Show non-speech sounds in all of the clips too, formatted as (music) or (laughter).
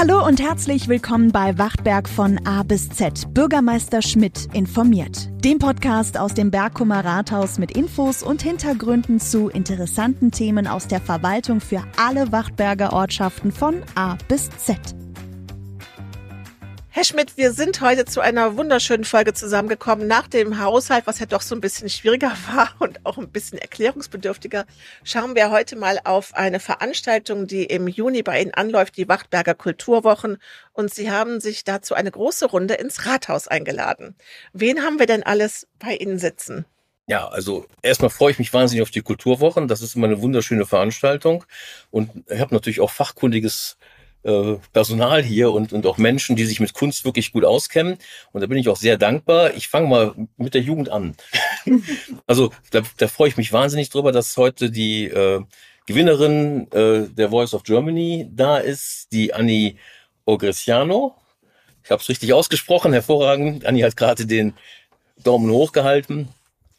Hallo und herzlich willkommen bei Wachtberg von A bis Z. Bürgermeister Schmidt informiert. Dem Podcast aus dem Bergkummer Rathaus mit Infos und Hintergründen zu interessanten Themen aus der Verwaltung für alle Wachtberger Ortschaften von A bis Z. Herr Schmidt, wir sind heute zu einer wunderschönen Folge zusammengekommen nach dem Haushalt, was ja doch so ein bisschen schwieriger (laughs) war und auch ein bisschen erklärungsbedürftiger. Schauen wir heute mal auf eine Veranstaltung, die im Juni bei Ihnen anläuft, die Wachtberger Kulturwochen. Und Sie haben sich dazu eine große Runde ins Rathaus eingeladen. Wen haben wir denn alles bei Ihnen sitzen? Ja, also erstmal freue ich mich wahnsinnig auf die Kulturwochen. Das ist immer eine wunderschöne Veranstaltung. Und ich habe natürlich auch fachkundiges äh, Personal hier und, und auch Menschen, die sich mit Kunst wirklich gut auskennen. Und da bin ich auch sehr dankbar. Ich fange mal mit der Jugend an. (laughs) also da, da freue ich mich wahnsinnig drüber, dass heute die äh, Gewinnerin äh, der Voice of Germany da ist, die Annie Ogressiano. Ich habe es richtig ausgesprochen, hervorragend. Annie hat gerade den Daumen hoch gehalten.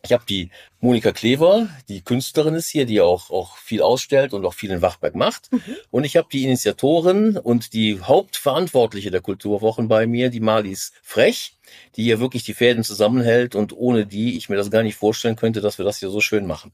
Ich habe die Monika Klever, die Künstlerin ist hier, die auch, auch viel ausstellt und auch viel in Wachberg macht. Mhm. Und ich habe die Initiatorin und die Hauptverantwortliche der Kulturwochen bei mir, die Marlies Frech, die hier wirklich die Fäden zusammenhält und ohne die ich mir das gar nicht vorstellen könnte, dass wir das hier so schön machen.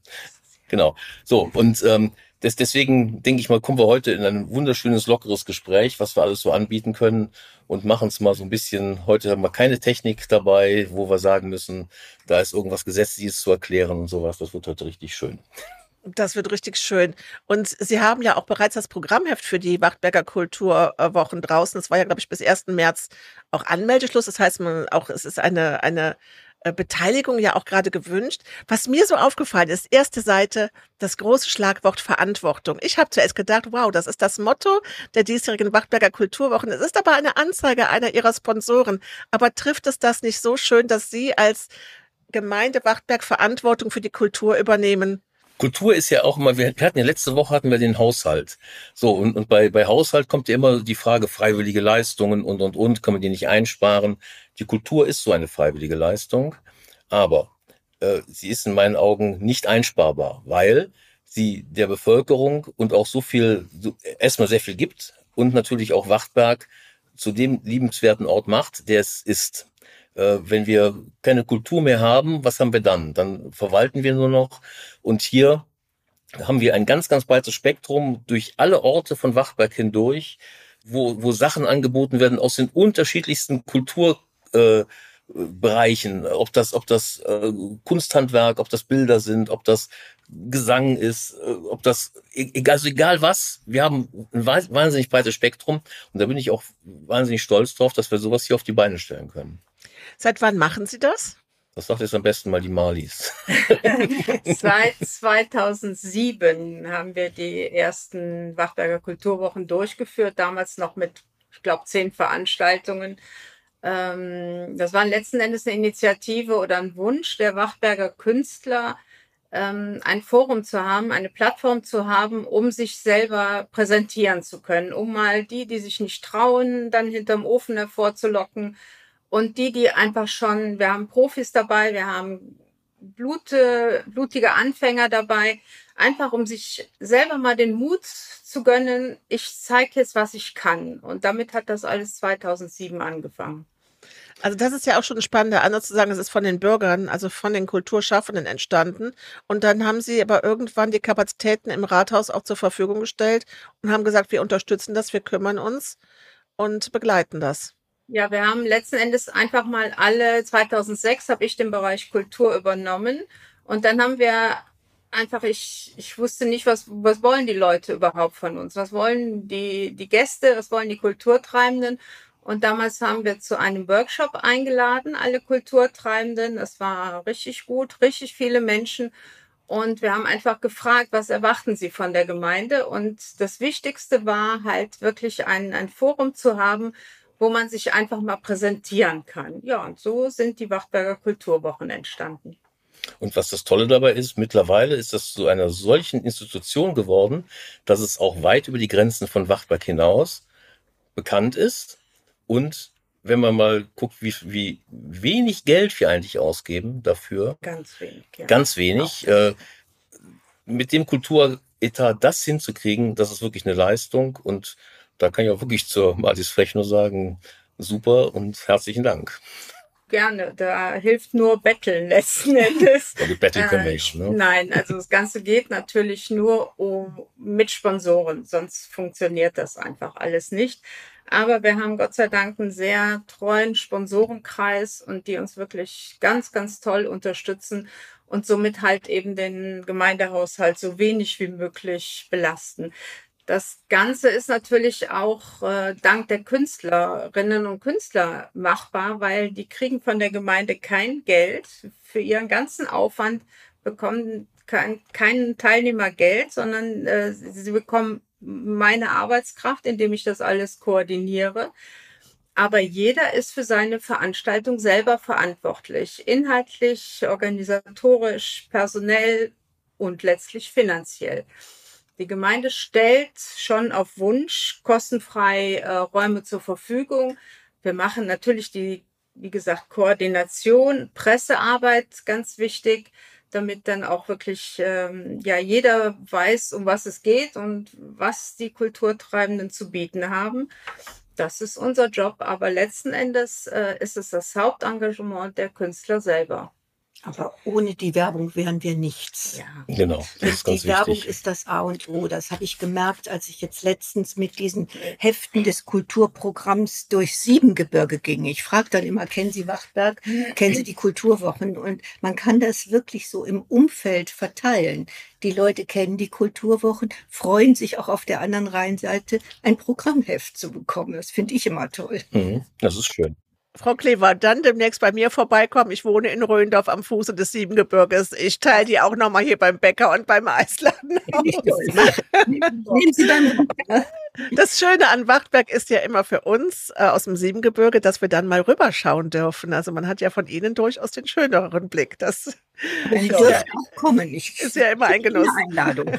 Genau. So, und ähm, das, deswegen denke ich mal, kommen wir heute in ein wunderschönes, lockeres Gespräch, was wir alles so anbieten können und machen es mal so ein bisschen. Heute haben wir keine Technik dabei, wo wir sagen müssen, da ist irgendwas Gesetzliches zu erklären und sowas. Das wird heute richtig schön. Das wird richtig schön. Und Sie haben ja auch bereits das Programmheft für die Wachtberger Kulturwochen draußen. Es war ja, glaube ich, bis 1. März auch Anmeldeschluss. Das heißt, man auch, es ist eine, eine Beteiligung ja auch gerade gewünscht. Was mir so aufgefallen ist, erste Seite, das große Schlagwort Verantwortung. Ich habe zuerst gedacht, wow, das ist das Motto der diesjährigen Wachtberger Kulturwochen. Es ist aber eine Anzeige einer ihrer Sponsoren. Aber trifft es das nicht so schön, dass Sie als Gemeinde Wachtberg Verantwortung für die Kultur übernehmen? Kultur ist ja auch immer, wir hatten ja letzte Woche hatten wir den Haushalt. So, und, und bei, bei Haushalt kommt ja immer die Frage freiwillige Leistungen und, und, und, kann man die nicht einsparen? Die Kultur ist so eine freiwillige Leistung, aber äh, sie ist in meinen Augen nicht einsparbar, weil sie der Bevölkerung und auch so viel, so, erstmal sehr viel gibt und natürlich auch Wachtberg zu dem liebenswerten Ort macht, der es ist. Äh, wenn wir keine Kultur mehr haben, was haben wir dann? Dann verwalten wir nur noch. Und hier haben wir ein ganz, ganz breites Spektrum durch alle Orte von Wachberg hindurch, wo, wo Sachen angeboten werden aus den unterschiedlichsten Kulturbereichen, äh, ob das, ob das äh, Kunsthandwerk, ob das Bilder sind, ob das Gesang ist, äh, ob das, e-, egal, also egal was, wir haben ein wahnsinnig breites Spektrum und da bin ich auch wahnsinnig stolz drauf, dass wir sowas hier auf die Beine stellen können. Seit wann machen Sie das? Das sagt jetzt am besten mal die Marlies. (laughs) (laughs) Seit 2007 haben wir die ersten Wachberger Kulturwochen durchgeführt, damals noch mit, ich glaube, zehn Veranstaltungen. Ähm, das war letzten Endes eine Initiative oder ein Wunsch der Wachberger Künstler, ähm, ein Forum zu haben, eine Plattform zu haben, um sich selber präsentieren zu können, um mal die, die sich nicht trauen, dann hinterm Ofen hervorzulocken und die, die einfach schon, wir haben Profis dabei, wir haben blute, blutige Anfänger dabei, einfach um sich selber mal den Mut zu gönnen, ich zeige jetzt, was ich kann. Und damit hat das alles 2007 angefangen. Also das ist ja auch schon ein spannender Ansatz zu sagen, es ist von den Bürgern, also von den Kulturschaffenden entstanden. Und dann haben sie aber irgendwann die Kapazitäten im Rathaus auch zur Verfügung gestellt und haben gesagt, wir unterstützen das, wir kümmern uns und begleiten das. Ja, wir haben letzten Endes einfach mal alle, 2006 habe ich den Bereich Kultur übernommen und dann haben wir einfach, ich, ich wusste nicht, was, was wollen die Leute überhaupt von uns? Was wollen die, die Gäste? Was wollen die Kulturtreibenden? Und damals haben wir zu einem Workshop eingeladen, alle Kulturtreibenden. Das war richtig gut, richtig viele Menschen. Und wir haben einfach gefragt, was erwarten Sie von der Gemeinde? Und das Wichtigste war halt wirklich ein, ein Forum zu haben, wo man sich einfach mal präsentieren kann. Ja, und so sind die Wachtberger Kulturwochen entstanden. Und was das Tolle dabei ist, mittlerweile ist das zu einer solchen Institution geworden, dass es auch weit über die Grenzen von Wachtberg hinaus bekannt ist. Und wenn man mal guckt, wie, wie wenig Geld wir eigentlich ausgeben dafür. Ganz wenig. Ja. Ganz wenig. Äh, mit dem Kulturetat das hinzukriegen, das ist wirklich eine Leistung. Und da kann ich auch wirklich zur Martis Frech nur sagen, super und herzlichen Dank. Gerne, da hilft nur Betteln letzten Endes. (laughs) Ja, gut, Battle können wir nicht, ne? Nein, also das Ganze geht natürlich nur um, mit Sponsoren, sonst funktioniert das einfach alles nicht. Aber wir haben Gott sei Dank einen sehr treuen Sponsorenkreis und die uns wirklich ganz, ganz toll unterstützen und somit halt eben den Gemeindehaushalt so wenig wie möglich belasten. Das Ganze ist natürlich auch äh, dank der Künstlerinnen und Künstler machbar, weil die kriegen von der Gemeinde kein Geld für ihren ganzen Aufwand, bekommen kein, keinen Teilnehmer Geld, sondern äh, sie bekommen meine Arbeitskraft, indem ich das alles koordiniere. Aber jeder ist für seine Veranstaltung selber verantwortlich. Inhaltlich, organisatorisch, personell und letztlich finanziell. Die Gemeinde stellt schon auf Wunsch kostenfrei äh, Räume zur Verfügung. Wir machen natürlich die, wie gesagt, Koordination, Pressearbeit, ganz wichtig damit dann auch wirklich ähm, ja jeder weiß, um was es geht und was die Kulturtreibenden zu bieten haben. Das ist unser Job, aber letzten Endes äh, ist es das Hauptengagement der Künstler selber. Aber ohne die Werbung wären wir nichts. Ja. Genau, das ist ganz die Werbung ist das A und O. Das habe ich gemerkt, als ich jetzt letztens mit diesen Heften des Kulturprogramms durch Siebengebirge ging. Ich frage dann immer, kennen Sie Wachtberg? Kennen Sie die Kulturwochen? Und man kann das wirklich so im Umfeld verteilen. Die Leute kennen die Kulturwochen, freuen sich auch auf der anderen Rheinseite ein Programmheft zu bekommen. Das finde ich immer toll. Mhm, das ist schön. Frau Klever, dann demnächst bei mir vorbeikommen. Ich wohne in Röndorf am Fuße des Siebengebirges. Ich teile die auch nochmal hier beim Bäcker und beim Eisladen Nehmen Sie dann. Das Schöne an Wachtberg ist ja immer für uns äh, aus dem Siebengebirge, dass wir dann mal rüberschauen dürfen. Also man hat ja von Ihnen durchaus den schöneren Blick. Das Sie dürfen auch kommen. Ich ist ja immer ein Genuss. Einladung.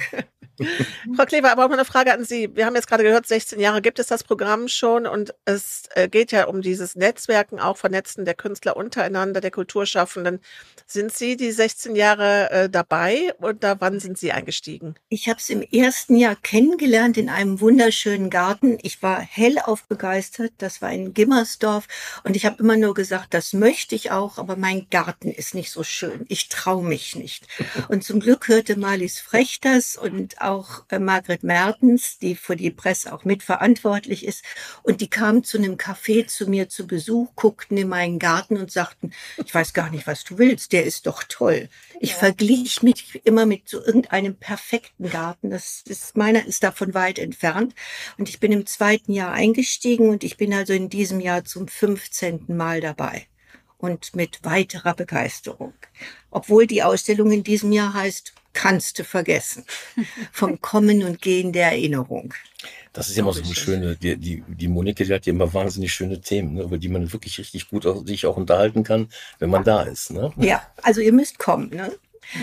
(laughs) Frau Kleber, aber auch mal eine Frage an Sie. Wir haben jetzt gerade gehört, 16 Jahre gibt es das Programm schon und es äh, geht ja um dieses Netzwerken, auch Vernetzen der Künstler untereinander, der Kulturschaffenden. Sind Sie die 16 Jahre äh, dabei oder wann sind Sie eingestiegen? Ich habe es im ersten Jahr kennengelernt in einem wunderschönen Garten. Ich war hellauf begeistert. Das war in Gimmersdorf und ich habe immer nur gesagt, das möchte ich auch, aber mein Garten ist nicht so schön. Ich traue mich nicht. (laughs) Und zum Glück hörte Marlies Frech das und auch äh, Margret Mertens, die für die Presse auch mitverantwortlich ist. Und die kamen zu einem Café zu mir zu Besuch, guckten in meinen Garten und sagten, ich weiß gar nicht, was du willst, der ist doch toll. Ich ja. verglich mich immer mit so irgendeinem perfekten Garten. Das ist, meiner ist davon weit entfernt. Und ich bin im zweiten Jahr eingestiegen und ich bin also in diesem Jahr zum 15. Mal dabei und mit weiterer Begeisterung. Obwohl die Ausstellung in diesem Jahr heißt kannst du vergessen. Vom Kommen und Gehen der Erinnerung. Das ist ja immer so eine schöne, die, die, die Monika, die hat ja immer wahnsinnig schöne Themen, ne, über die man wirklich richtig gut auch, sich auch unterhalten kann, wenn man da ist. Ne? Ja, also ihr müsst kommen. Ne?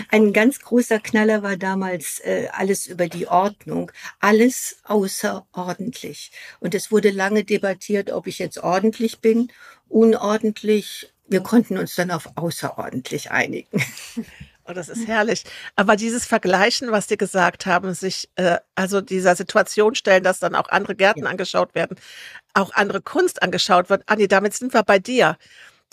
Ein ganz großer Knaller war damals äh, alles über die Ordnung, alles außerordentlich. Und es wurde lange debattiert, ob ich jetzt ordentlich bin, unordentlich. Wir konnten uns dann auf außerordentlich einigen. (laughs) Oh, das ist herrlich. Aber dieses Vergleichen, was Sie gesagt haben, sich äh, also dieser Situation stellen, dass dann auch andere Gärten ja. angeschaut werden, auch andere Kunst angeschaut wird. Anni, damit sind wir bei dir.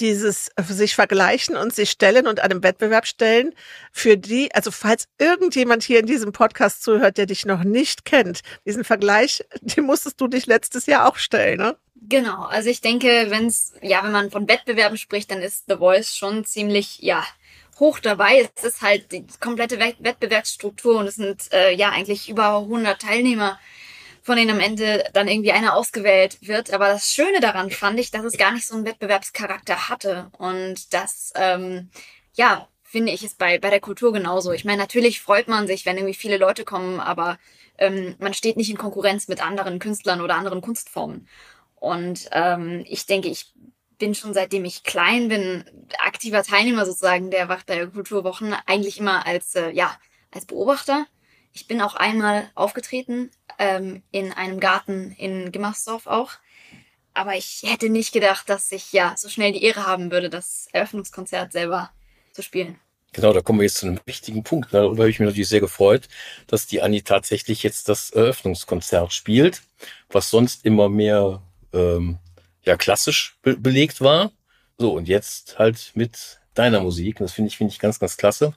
Dieses äh, sich vergleichen und sich stellen und einem Wettbewerb stellen, für die, also falls irgendjemand hier in diesem Podcast zuhört, der dich noch nicht kennt, diesen Vergleich, (laughs) den musstest du dich letztes Jahr auch stellen, ne? Genau, also ich denke, wenn es, ja, wenn man von Wettbewerben spricht, dann ist The Voice schon ziemlich, ja, hoch dabei. Es ist halt die komplette Wettbewerbsstruktur und es sind äh, ja eigentlich über 100 Teilnehmer, von denen am Ende dann irgendwie einer ausgewählt wird. Aber das Schöne daran fand ich, dass es gar nicht so einen Wettbewerbscharakter hatte und das, ähm, ja, finde ich es bei, bei der Kultur genauso. Ich meine, natürlich freut man sich, wenn irgendwie viele Leute kommen, aber ähm, man steht nicht in Konkurrenz mit anderen Künstlern oder anderen Kunstformen. Und ähm, ich denke, ich bin schon seitdem ich klein bin aktiver Teilnehmer sozusagen der Wachberger Kulturwochen, eigentlich immer als, äh, ja, als Beobachter. Ich bin auch einmal aufgetreten ähm, in einem Garten in Gimmersdorf auch. Aber ich hätte nicht gedacht, dass ich ja so schnell die Ehre haben würde, das Eröffnungskonzert selber zu spielen. Genau, da kommen wir jetzt zu einem wichtigen Punkt. Darüber habe ich mich natürlich sehr gefreut, dass die Anni tatsächlich jetzt das Eröffnungskonzert spielt, was sonst immer mehr ähm, ja klassisch be belegt war. So, und jetzt halt mit deiner Musik. das finde ich, finde ich ganz, ganz klasse.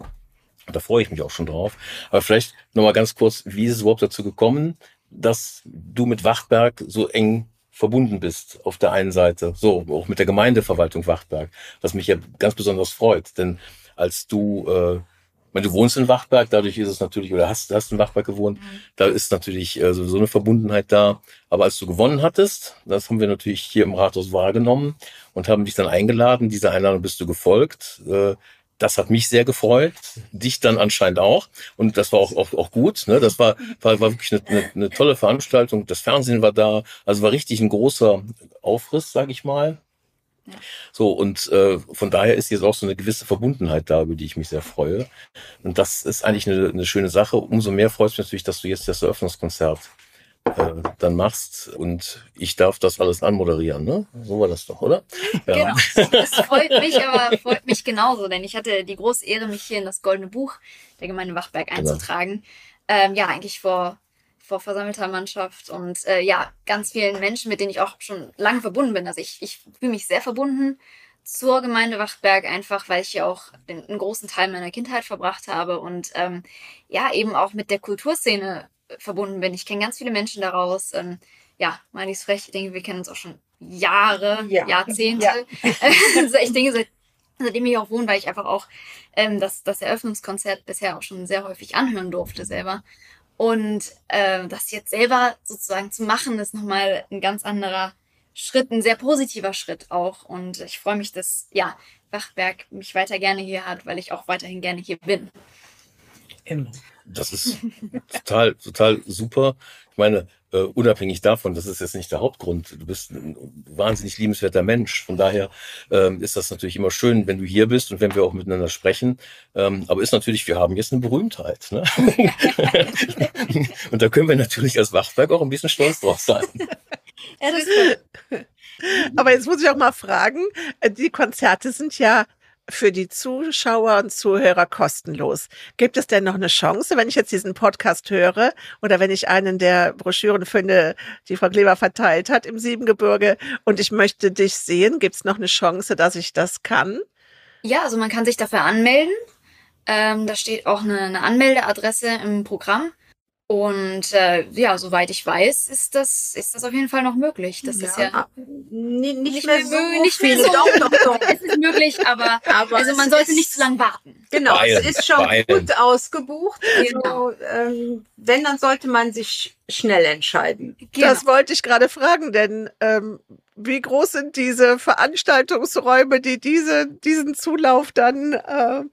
Und da freue ich mich auch schon drauf. Aber vielleicht nochmal ganz kurz, wie ist es überhaupt dazu gekommen, dass du mit Wachtberg so eng verbunden bist auf der einen Seite, so auch mit der Gemeindeverwaltung Wachtberg, was mich ja ganz besonders freut, denn als du äh, wenn du wohnst in Wachberg, dadurch ist es natürlich, oder hast, hast in Wachberg gewohnt, mhm. da ist natürlich äh, sowieso eine Verbundenheit da. Aber als du gewonnen hattest, das haben wir natürlich hier im Rathaus wahrgenommen und haben dich dann eingeladen. Dieser Einladung bist du gefolgt. Äh, das hat mich sehr gefreut, dich dann anscheinend auch. Und das war auch, auch, auch gut. Ne? Das war, war, war wirklich eine, eine, eine tolle Veranstaltung. Das Fernsehen war da. Also war richtig ein großer Aufriss, sage ich mal. So, und äh, von daher ist jetzt auch so eine gewisse Verbundenheit da, über die ich mich sehr freue. Und das ist eigentlich eine, eine schöne Sache. Umso mehr freut es mich natürlich, dass du jetzt das Eröffnungskonzert äh, dann machst und ich darf das alles anmoderieren, ne? So war das doch, oder? Ja. (laughs) Genau. Das freut mich, aber freut mich genauso, denn ich hatte die große Ehre, mich hier in das Goldene Buch der Gemeinde Wachberg genau. einzutragen. Genau. Ähm, ja, eigentlich vor vor versammelter Mannschaft und äh, ja, ganz vielen Menschen, mit denen ich auch schon lange verbunden bin. Also ich, ich fühle mich sehr verbunden zur Gemeinde Wachtberg, einfach weil ich hier auch den, einen großen Teil meiner Kindheit verbracht habe und ähm, ja, eben auch mit der Kulturszene verbunden bin. Ich kenne ganz viele Menschen daraus. Ähm, ja, meine ich frech, ich denke, wir kennen uns auch schon Jahre, ja. Jahrzehnte. Ja. (laughs) also ich denke, seit, seitdem ich auch wohne, weil ich einfach auch ähm, das, das Eröffnungskonzert bisher auch schon sehr häufig anhören durfte selber. Und äh, das jetzt selber sozusagen zu machen, ist nochmal ein ganz anderer Schritt, ein sehr positiver Schritt auch. Und ich freue mich, dass ja, Wachberg mich weiter gerne hier hat, weil ich auch weiterhin gerne hier bin. Immer. Das ist total, total super. Ich meine, äh, unabhängig davon, das ist jetzt nicht der Hauptgrund. Du bist ein wahnsinnig liebenswerter Mensch. Von daher ähm, ist das natürlich immer schön, wenn du hier bist und wenn wir auch miteinander sprechen. Ähm, aber ist natürlich, wir haben jetzt eine Berühmtheit. Ne? (laughs) und da können wir natürlich als Wachberg auch ein bisschen stolz drauf sein. Ja, das aber jetzt muss ich auch mal fragen, äh, die Konzerte sind ja für die Zuschauer und Zuhörer kostenlos. Gibt es denn noch eine Chance, wenn ich jetzt diesen Podcast höre oder wenn ich einen der Broschüren finde, die Frau Kleber verteilt hat im Siebengebirge und ich möchte dich sehen, gibt es noch eine Chance, dass ich das kann? Ja, also man kann sich dafür anmelden. Ähm, da steht auch eine, eine Anmeldeadresse im Programm. Und äh, ja, soweit ich weiß, ist das, ist das auf jeden Fall noch möglich. Das ja, ist ja nicht, nicht, mehr, so nicht mehr so. Doch, doch, doch. es ist möglich, aber, (laughs) aber also man sollte nicht zu lang warten. Genau, es ist schon gut ausgebucht. Genau. Also, ähm, wenn, dann sollte man sich schnell entscheiden. Genau. Das wollte ich gerade fragen, denn ähm, wie groß sind diese Veranstaltungsräume, die diese, diesen Zulauf dann äh,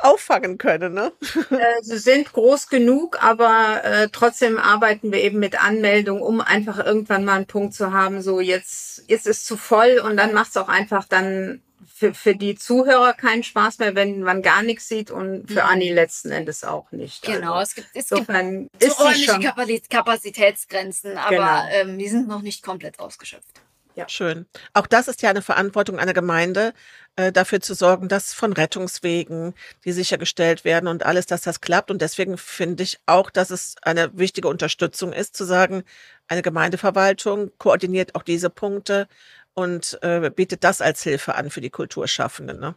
auffangen können? Ne? (laughs) Äh, sie sind groß genug, aber äh, trotzdem arbeiten wir eben mit Anmeldung, um einfach irgendwann mal einen Punkt zu haben, so jetzt, jetzt ist zu voll und dann macht es auch einfach dann für, für die Zuhörer keinen Spaß mehr, wenn man gar nichts sieht und für mhm. Anni letzten Endes auch nicht. Genau, also, es gibt, es gibt so räumliche Kapazitätsgrenzen, aber genau. ähm, die sind noch nicht komplett ausgeschöpft. Ja. Schön. Auch das ist ja eine Verantwortung einer Gemeinde, äh, dafür zu sorgen, dass von Rettungswegen, die sichergestellt werden und alles, dass das klappt. Und deswegen finde ich auch, dass es eine wichtige Unterstützung ist, zu sagen, eine Gemeindeverwaltung koordiniert auch diese Punkte und äh, bietet das als Hilfe an für die Kulturschaffenden. Ne?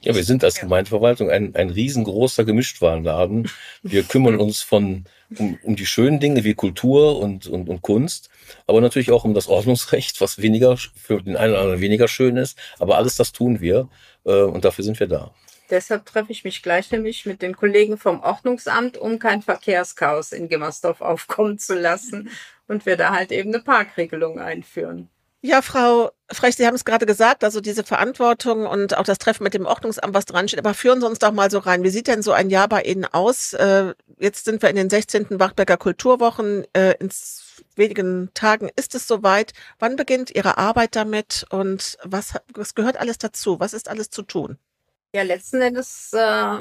Ja, wir sind als Gemeindeverwaltung ein, ein riesengroßer Gemischtwarenladen. Wir kümmern (laughs) uns von, um, um die schönen Dinge wie Kultur und, und, und Kunst, aber natürlich auch um das Ordnungsrecht, was weniger für den einen oder anderen weniger schön ist. Aber alles das tun wir äh, und dafür sind wir da. Deshalb treffe ich mich gleich nämlich mit den Kollegen vom Ordnungsamt, um kein Verkehrschaos in Gimmersdorf aufkommen zu lassen und wir da halt eben eine Parkregelung einführen. Ja, Frau Frech, Sie haben es gerade gesagt, also diese Verantwortung und auch das Treffen mit dem Ordnungsamt, was dran steht. Aber führen Sie uns doch mal so rein. Wie sieht denn so ein Jahr bei Ihnen aus? Äh, jetzt sind wir in den 16. Wachberger Kulturwochen. Äh, in wenigen Tagen ist es soweit. Wann beginnt Ihre Arbeit damit und was, was gehört alles dazu? Was ist alles zu tun? Ja, letzten Endes, äh,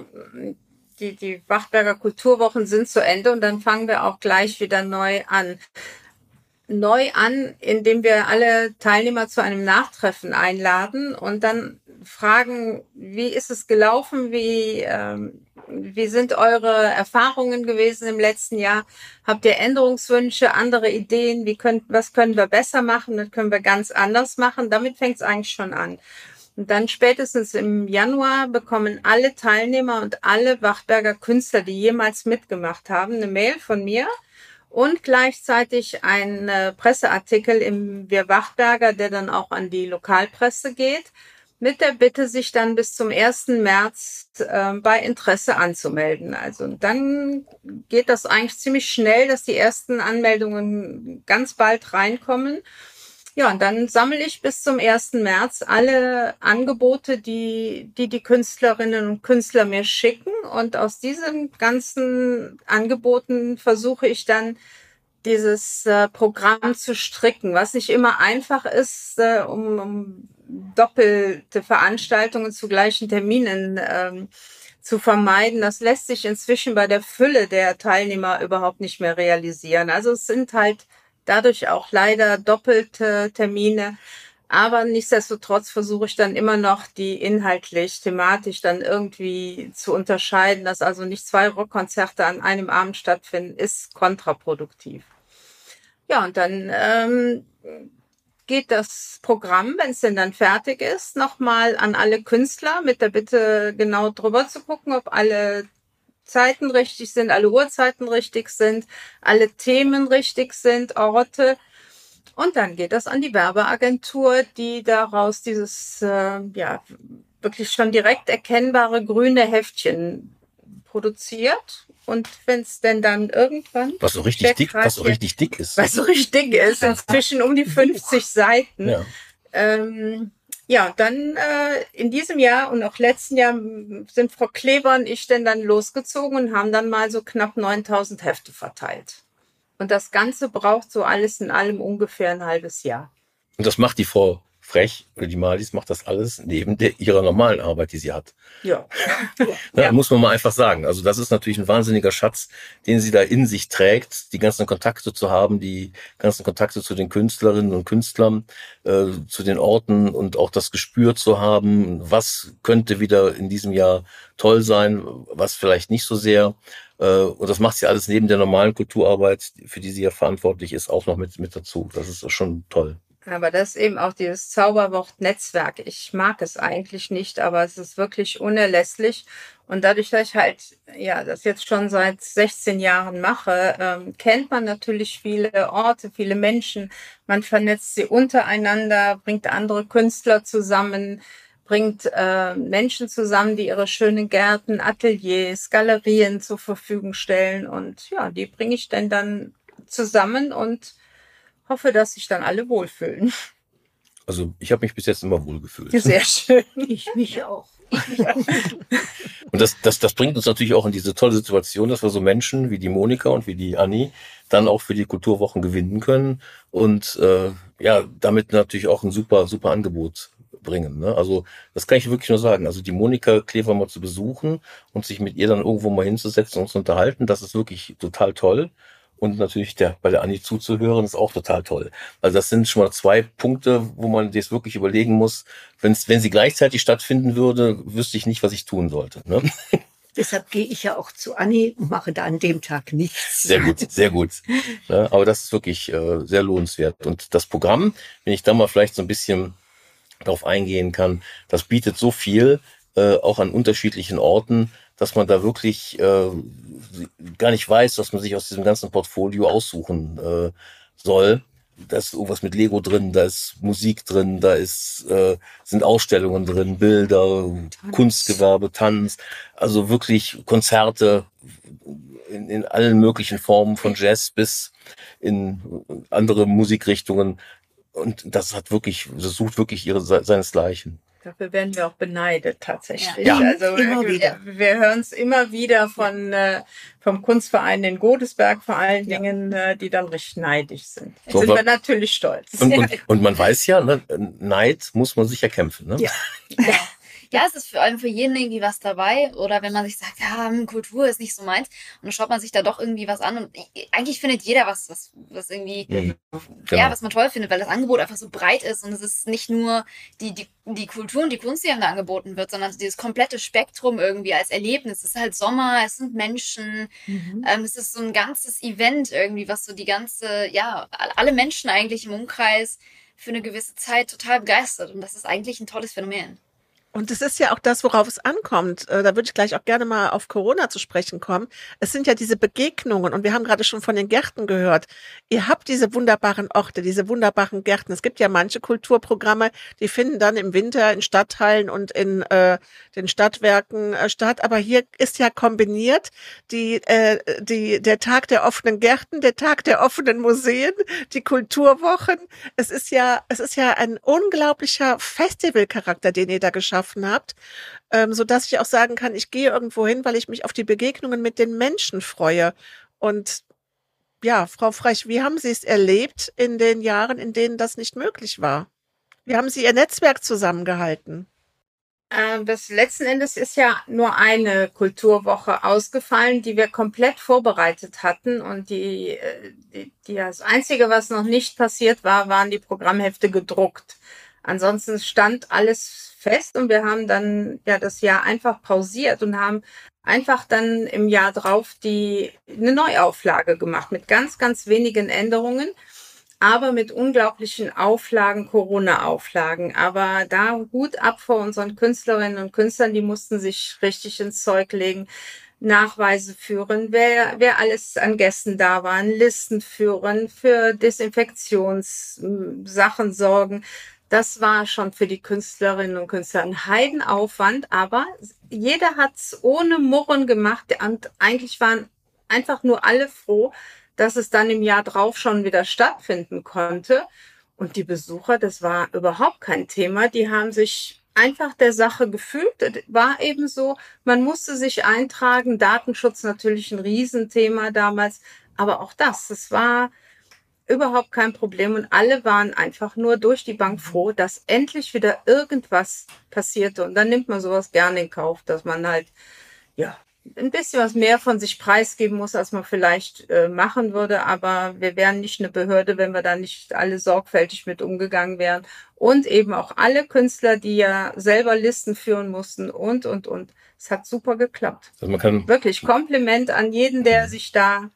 die, die Wachberger Kulturwochen sind zu Ende und dann fangen wir auch gleich wieder neu an neu an, indem wir alle Teilnehmer zu einem Nachtreffen einladen und dann fragen, wie ist es gelaufen? Wie, ähm, wie sind eure Erfahrungen gewesen im letzten Jahr? Habt ihr Änderungswünsche, andere Ideen? Wie könnt, was können wir besser machen? Das können wir ganz anders machen. Damit fängt es eigentlich schon an. Und dann spätestens im Januar bekommen alle Teilnehmer und alle Wachberger Künstler, die jemals mitgemacht haben, eine Mail von mir und gleichzeitig ein äh, Presseartikel im Wir Wachberger, der dann auch an die Lokalpresse geht, mit der Bitte, sich dann bis zum 1. März äh, bei Interesse anzumelden. Also dann geht das eigentlich ziemlich schnell, dass die ersten Anmeldungen ganz bald reinkommen. Ja, und dann sammle ich bis zum 1. März alle Angebote, die, die die Künstlerinnen und Künstler mir schicken. Und aus diesen ganzen Angeboten versuche ich dann dieses äh, Programm zu stricken, was nicht immer einfach ist, äh, um, um doppelte Veranstaltungen zu gleichen Terminen ähm, zu vermeiden. Das lässt sich inzwischen bei der Fülle der Teilnehmer überhaupt nicht mehr realisieren. Also es sind halt dadurch auch leider doppelte Termine. Aber nichtsdestotrotz versuche ich dann immer noch, die inhaltlich, thematisch dann irgendwie zu unterscheiden, dass also nicht zwei Rockkonzerte an einem Abend stattfinden, ist kontraproduktiv. Ja, und dann ähm, geht das Programm, wenn es denn dann fertig ist, nochmal an alle Künstler mit der Bitte genau drüber zu gucken, ob alle Zeiten richtig sind, alle Uhrzeiten richtig sind, alle Themen richtig sind, Orte. Und dann geht das an die Werbeagentur, die daraus dieses äh, ja wirklich schon direkt erkennbare grüne Heftchen produziert. Und wenn es denn dann irgendwann. Was so richtig dick, was so richtig dick ist. Was so richtig dick ist, inzwischen um die 50 (laughs) Seiten. Ja. Ähm, ja, dann äh, in diesem Jahr und auch letzten Jahr sind Frau Kleber und ich denn dann losgezogen und haben dann mal so knapp 9000 Hefte verteilt. Und das Ganze braucht so alles in allem ungefähr ein halbes Jahr. Und das macht die Frau frech, oder die Malis macht das alles neben der, ihrer normalen Arbeit, die sie hat. Ja. (laughs) ja. ja. Muss man mal einfach sagen. Also das ist natürlich ein wahnsinniger Schatz, den sie da in sich trägt, die ganzen Kontakte zu haben, die ganzen Kontakte zu den Künstlerinnen und Künstlern, äh, zu den Orten und auch das Gespür zu haben, was könnte wieder in diesem Jahr toll sein, was vielleicht nicht so sehr. Äh, und das macht sie alles neben der normalen Kulturarbeit, für die sie ja verantwortlich ist, auch noch mit, mit dazu. Das ist schon toll. Aber das ist eben auch dieses Zauberwort Netzwerk. Ich mag es eigentlich nicht, aber es ist wirklich unerlässlich. Und dadurch, dass ich halt, ja, das jetzt schon seit 16 Jahren mache, ähm, kennt man natürlich viele Orte, viele Menschen. Man vernetzt sie untereinander, bringt andere Künstler zusammen, bringt äh, Menschen zusammen, die ihre schönen Gärten, Ateliers, Galerien zur Verfügung stellen. Und ja, die bringe ich denn dann zusammen und hoffe, dass sich dann alle wohlfühlen. Also ich habe mich bis jetzt immer wohlgefühlt. Sehr schön. Ich mich auch. (laughs) und das, das, das bringt uns natürlich auch in diese tolle Situation, dass wir so Menschen wie die Monika und wie die Anni dann auch für die Kulturwochen gewinnen können und äh, ja, damit natürlich auch ein super, super Angebot bringen. Ne? Also das kann ich wirklich nur sagen. Also die Monika Klever mal zu besuchen und sich mit ihr dann irgendwo mal hinzusetzen und zu unterhalten, das ist wirklich total toll und natürlich der, bei der Anni zuzuhören, ist auch total toll. Also das sind schon mal zwei Punkte, wo man das wirklich überlegen muss. Wenn's, wenn sie gleichzeitig stattfinden würde, wüsste ich nicht, was ich tun sollte. Ne? (laughs) Deshalb gehe ich ja auch zu Anni und mache da an dem Tag nichts. Sehr gut, sehr gut. (laughs) Ja, aber das ist wirklich äh, sehr lohnenswert. Und das Programm, wenn ich da mal vielleicht so ein bisschen darauf eingehen kann, das bietet so viel, äh, auch an unterschiedlichen Orten, dass man da wirklich äh, gar nicht weiß, was man sich aus diesem ganzen Portfolio aussuchen äh, soll. Da ist irgendwas mit Lego drin, da ist Musik drin, da ist, äh, sind Ausstellungen drin, Bilder, Tanz. Kunstgewerbe, Tanz, also wirklich Konzerte in, in allen möglichen Formen, von Jazz bis in andere Musikrichtungen. Und das hat wirklich, das sucht wirklich ihre, seinesgleichen. Dafür werden wir auch beneidet tatsächlich. Ja. Also immer wir, wir hören es immer wieder von äh, vom Kunstverein in Godesberg vor allen ja. Dingen, äh, die dann richtig neidisch sind. So, sind wir natürlich stolz. Und, und, (laughs) und, man weiß ja, ne, Neid muss man sich erkämpfen. Ne? Ja. (laughs) ja. Ja, es ist vor allem für jeden irgendwie was dabei. Oder wenn man sich sagt, ja, hm, Kultur ist nicht so meins. Und dann schaut man sich da doch irgendwie was an. Und eigentlich findet jeder was, was, was irgendwie, mhm. genau. ja, was man toll findet, weil das Angebot einfach so breit ist. Und es ist nicht nur die, die, die Kultur und die Kunst, die einem da angeboten wird, sondern dieses komplette Spektrum irgendwie als Erlebnis. Es ist halt Sommer, es sind Menschen, mhm. ähm, es ist so ein ganzes Event irgendwie, was so die ganze, ja, alle Menschen eigentlich im Umkreis für eine gewisse Zeit total begeistert. Und das ist eigentlich ein tolles Phänomen. Und es ist ja auch das, worauf es ankommt. Äh, da würde ich gleich auch gerne mal auf Corona zu sprechen kommen. Es sind ja diese Begegnungen und wir haben gerade schon von den Gärten gehört. Ihr habt diese wunderbaren Orte, diese wunderbaren Gärten. Es gibt ja manche Kulturprogramme, die finden dann im Winter in Stadtteilen und in äh, den Stadtwerken äh, statt. Aber hier ist ja kombiniert die, äh, die, der Tag der offenen Gärten, der Tag der offenen Museen, die Kulturwochen. Es ist ja, es ist ja ein unglaublicher Festivalcharakter, den ihr da geschaffen geschaffen habt, ähm, so dass ich auch sagen kann, ich gehe irgendwo hin, weil ich mich auf die Begegnungen mit den Menschen freue. Und ja, Frau Frech, wie haben Sie es erlebt in den Jahren, in denen das nicht möglich war? Wie haben Sie Ihr Netzwerk zusammengehalten? Ähm, das letzten Endes ist ja nur eine Kulturwoche ausgefallen, die wir komplett vorbereitet hatten. Und die, äh, die, die, das Einzige, was noch nicht passiert war, waren die Programmhefte gedruckt. Ansonsten stand alles fest und wir haben dann ja das Jahr einfach pausiert und haben einfach dann im Jahr drauf die eine Neuauflage gemacht mit ganz ganz wenigen Änderungen, aber mit unglaublichen Auflagen, Corona-Auflagen. Aber da Hut ab vor unseren Künstlerinnen und Künstlern, die mussten sich richtig ins Zeug legen. Nachweise führen, wer, wer alles an Gästen da waren, Listen führen, für Desinfektionssachen sorgen, das war schon für die Künstlerinnen und Künstler ein Heidenaufwand, aber jeder hat's ohne Murren gemacht und eigentlich waren einfach nur alle froh, dass es dann im Jahr drauf schon wieder stattfinden konnte. Und die Besucher, das war überhaupt kein Thema, die haben sich einfach der Sache gefühlt. War eben so, man musste sich eintragen, Datenschutz natürlich ein Riesenthema damals, aber auch das, es war, überhaupt kein Problem. Und alle waren einfach nur durch die Bank froh, dass endlich wieder irgendwas passierte. Und dann nimmt man sowas gerne in Kauf, dass man halt ja ein bisschen was mehr von sich preisgeben muss, als man vielleicht äh, machen würde, aber wir wären nicht eine Behörde, wenn wir da nicht alle sorgfältig mit umgegangen wären. Und eben auch alle Künstler, die ja selber Listen führen mussten und und und. Es hat super geklappt. Also man kann wirklich Kompliment an jeden, der sich da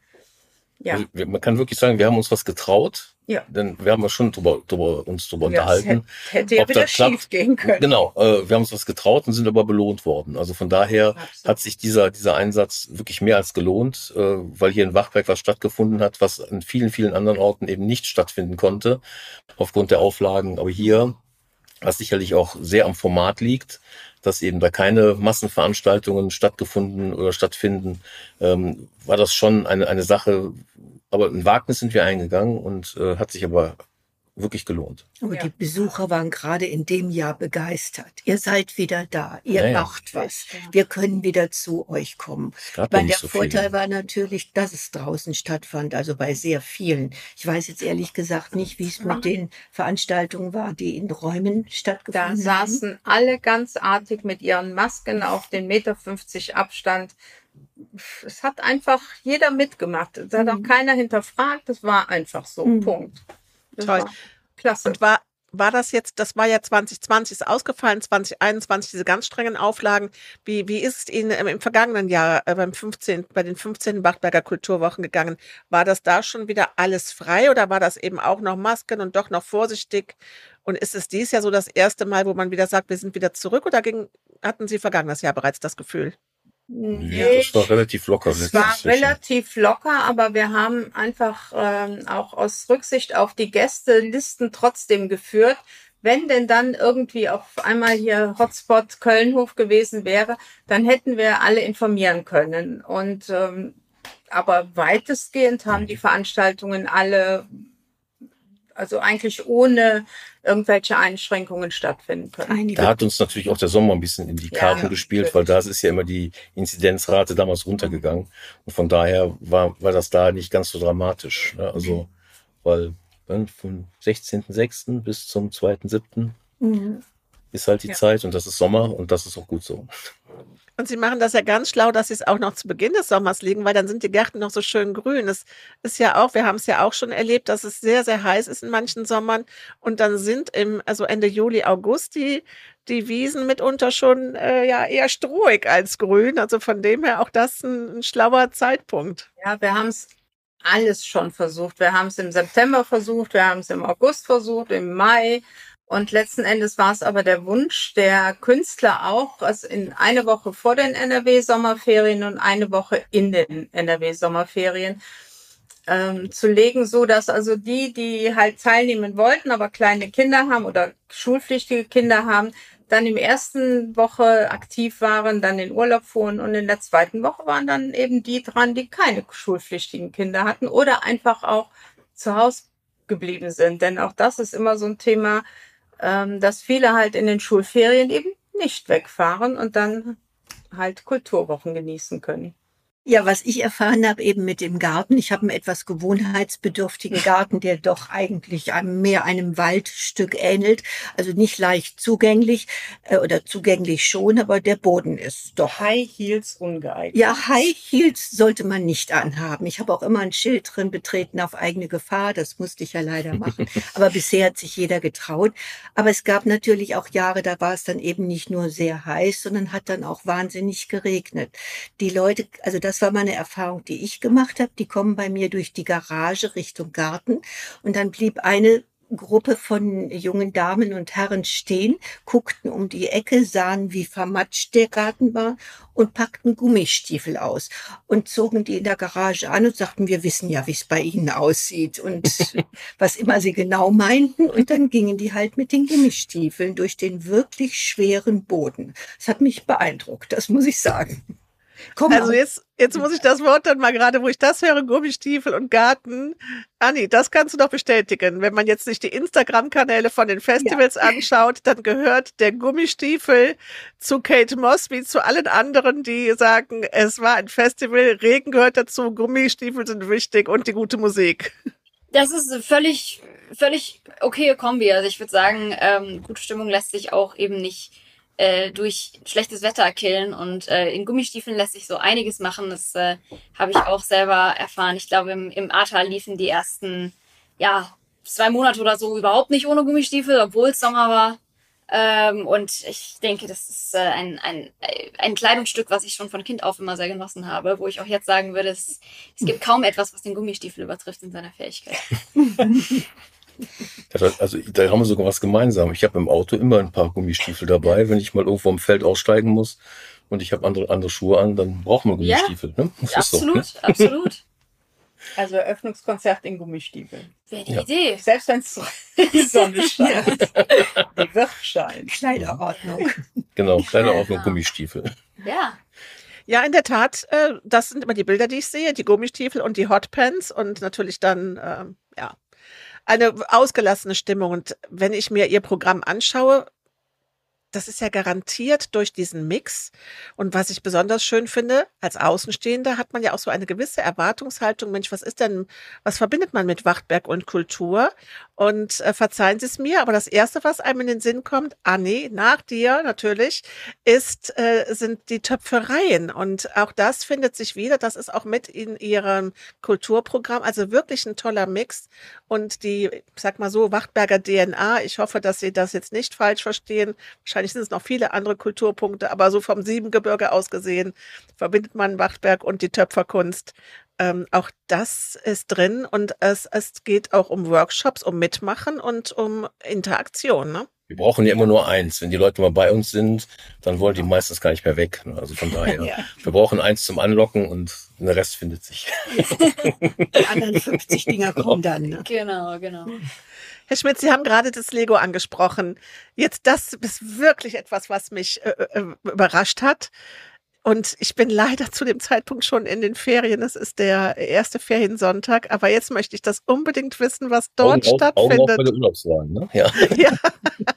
ja. Also, man kann wirklich sagen, wir haben uns was getraut. Ja. Denn wir haben ja schon drüber, drüber, uns drüber ja, unterhalten. Hätte ja wieder schief gehen können. Genau, äh, wir haben uns was getraut und sind aber belohnt worden. Also von daher Absolut. hat sich dieser, dieser Einsatz wirklich mehr als gelohnt, äh, weil hier in Wachberg was stattgefunden hat, was an vielen, vielen anderen Orten eben nicht stattfinden konnte, aufgrund der Auflagen. Aber hier, was sicherlich auch sehr am Format liegt, dass eben da keine Massenveranstaltungen stattgefunden oder stattfinden, ähm, war das schon eine, eine Sache, aber ein Wagnis sind wir eingegangen und äh, hat sich aber wirklich gelohnt. Aber ja. die Besucher waren gerade in dem Jahr begeistert. Ihr seid wieder da, ihr ja, macht was. Wir können wieder zu euch kommen. Weil der so Vorteil viele. war natürlich, dass es draußen stattfand, also bei sehr vielen. Ich weiß jetzt ehrlich gesagt nicht, wie es mit den Veranstaltungen war, die in Räumen stattgefunden haben. Da saßen alle ganz artig mit ihren Masken auf den Meter 50 Abstand es hat einfach jeder mitgemacht. Es hat auch mhm. keiner hinterfragt. Es war einfach so. Mhm. Punkt. Toll. Klasse. Und war, war das jetzt, das war ja 2020 ist ausgefallen, 2021 diese ganz strengen Auflagen. Wie, wie ist es Ihnen im, im vergangenen Jahr äh, beim 15, bei den 15. Bachberger Kulturwochen gegangen? War das da schon wieder alles frei oder war das eben auch noch Masken und doch noch vorsichtig? Und ist es dies Jahr so das erste Mal, wo man wieder sagt, wir sind wieder zurück oder ging, hatten Sie vergangenes Jahr bereits das Gefühl? Nee, das war relativ locker. Es war relativ locker, aber wir haben einfach ähm, auch aus Rücksicht auf die Gästelisten trotzdem geführt. Wenn denn dann irgendwie auf einmal hier Hotspot Kölnhof gewesen wäre, dann hätten wir alle informieren können. Und ähm, aber weitestgehend haben die Veranstaltungen alle also eigentlich ohne irgendwelche Einschränkungen stattfinden können. Einige. Da hat uns natürlich auch der Sommer ein bisschen in die Karten ja, gespielt, natürlich. weil da ist ja immer die Inzidenzrate damals runtergegangen. Und von daher war, war das da nicht ganz so dramatisch. Ne? Also, weil dann vom 16.06. bis zum 2.07. Mhm. ist halt die Ja. Zeit und das ist Sommer und das ist auch gut so. Und sie machen das ja ganz schlau, dass sie es auch noch zu Beginn des Sommers legen, weil dann sind die Gärten noch so schön grün. Es ist ja auch, wir haben es ja auch schon erlebt, dass es sehr, sehr heiß ist in manchen Sommern. Und dann sind im, also Ende Juli, August die, die Wiesen mitunter schon äh, ja eher strohig als grün. Also von dem her auch das ein, ein schlauer Zeitpunkt. Ja, wir haben es alles schon versucht. Wir haben es im September versucht, wir haben es im August versucht, im Mai. Und letzten Endes war es aber der Wunsch der Künstler auch, also in eine Woche vor den NRW-Sommerferien und eine Woche in den NRW-Sommerferien ähm, zu legen, so dass also die, die halt teilnehmen wollten, aber kleine Kinder haben oder schulpflichtige Kinder haben, dann im ersten Woche aktiv waren, dann in Urlaub fuhren und in der zweiten Woche waren dann eben die dran, die keine schulpflichtigen Kinder hatten oder einfach auch zu Hause geblieben sind. Denn auch das ist immer so ein Thema, dass viele halt in den Schulferien eben nicht wegfahren und dann halt Kulturwochen genießen können. Ja, was ich erfahren habe eben mit dem Garten, ich habe einen etwas gewohnheitsbedürftigen Garten, der doch eigentlich einem, mehr einem Waldstück ähnelt, also nicht leicht zugänglich äh, oder zugänglich schon, aber der Boden ist doch. High Heels ungeeignet. Ja, High Heels sollte man nicht anhaben. Ich habe auch immer ein Schild drin, betreten auf eigene Gefahr. Das musste ich ja leider machen. (laughs) Aber bisher hat sich jeder getraut. Aber es gab natürlich auch Jahre, da war es dann eben nicht nur sehr heiß, sondern hat dann auch wahnsinnig geregnet. Die Leute, also das war meine Erfahrung, die ich gemacht habe. Die kommen bei mir durch die Garage Richtung Garten und dann blieb eine Gruppe von jungen Damen und Herren stehen, guckten um die Ecke, sahen, wie vermatscht der Garten war und packten Gummistiefel aus und zogen die in der Garage an und sagten, wir wissen ja, wie es bei Ihnen aussieht und (laughs) was immer sie genau meinten. Und dann gingen die halt mit den Gummistiefeln durch den wirklich schweren Boden. Das hat mich beeindruckt, das muss ich sagen. Komm Also jetzt, jetzt muss ich das Wort dann mal gerade, wo ich das höre, Gummistiefel und Garten. Anni, das kannst du doch bestätigen. Wenn man jetzt sich die Instagram-Kanäle von den Festivals anschaut, dann gehört der Gummistiefel zu Kate Moss wie zu allen anderen, die sagen, es war ein Festival, Regen gehört dazu, Gummistiefel sind wichtig und die gute Musik. Das ist völlig, völlig okaye Kombi. Also ich würde sagen, ähm, gute Stimmung lässt sich auch eben nicht äh, durch schlechtes Wetter killen und äh, in Gummistiefeln lässt sich so einiges machen. Das äh, habe ich auch selber erfahren. Ich glaube, im, im Ahrtal liefen die ersten, ja, zwei Monate oder so überhaupt nicht ohne Gummistiefel, obwohl es Sommer war. Ähm, und ich denke, das ist äh, ein, ein, ein Kleidungsstück, was ich schon von Kind auf immer sehr genossen habe, wo ich auch jetzt sagen würde, es, es gibt kaum etwas, was den Gummistiefel übertrifft in seiner Fähigkeit. (laughs) Also da haben wir sogar was gemeinsam. Ich habe im Auto immer ein paar Gummistiefel dabei, wenn ich mal irgendwo am Feld aussteigen muss und ich habe andere, andere Schuhe an, dann braucht man Ja, Gummistiefel. ne? Das ist so, Absolut, ne? absolut. (laughs) Also Eröffnungskonzert in Gummistiefeln. Wäre die Ja. Idee. Selbst wenn es (laughs) die Sonne scheint. Die wird scheinen. Kleiderordnung. Genau, kleine Ja. Ordnung Gummistiefel. Ja. Ja, in der Tat, äh, das sind immer die Bilder, die ich sehe, die Gummistiefel und die Hotpants und natürlich dann, ähm, ja, eine ausgelassene Stimmung. Und wenn ich mir ihr Programm anschaue, das ist ja garantiert durch diesen Mix. Und was ich besonders schön finde, als Außenstehender hat man ja auch so eine gewisse Erwartungshaltung. Mensch, was ist denn, was verbindet man mit Wachtberg und Kultur? Und äh, verzeihen Sie es mir, aber das Erste, was einem in den Sinn kommt, Anni, nach dir natürlich, ist, äh, sind die Töpfereien. Und auch das findet sich wieder. Das ist auch mit in Ihrem Kulturprogramm. Also wirklich ein toller Mix. Und die, sag mal so, Wachtberger DNA, ich hoffe, dass Sie das jetzt nicht falsch verstehen. Wahrscheinlich sind es noch viele andere Kulturpunkte, aber so vom Siebengebirge aus gesehen verbindet man Wachtberg und die Töpferkunst. Ähm, auch das ist drin und es, es geht auch um Workshops, um Mitmachen und um Interaktion. Ne? Wir brauchen ja immer nur eins. Wenn die Leute mal bei uns sind, dann wollen die meistens gar nicht mehr weg. ne? Also von daher, (laughs) Ja. wir brauchen eins zum Anlocken und der Rest findet sich. (laughs) Die anderen 50 Dinger kommen dann. Ne? Genau, genau. Herr Schmidt, Sie haben gerade das Lego angesprochen. Jetzt, das ist wirklich etwas, was mich äh, äh, überrascht hat. Und ich bin leider zu dem Zeitpunkt schon in den Ferien. Es ist der erste Feriensonntag. Aber jetzt möchte ich das unbedingt wissen, was dort Augen auf, Augen auf stattfindet. der Urlaubswagen, ne? Ja. Ja.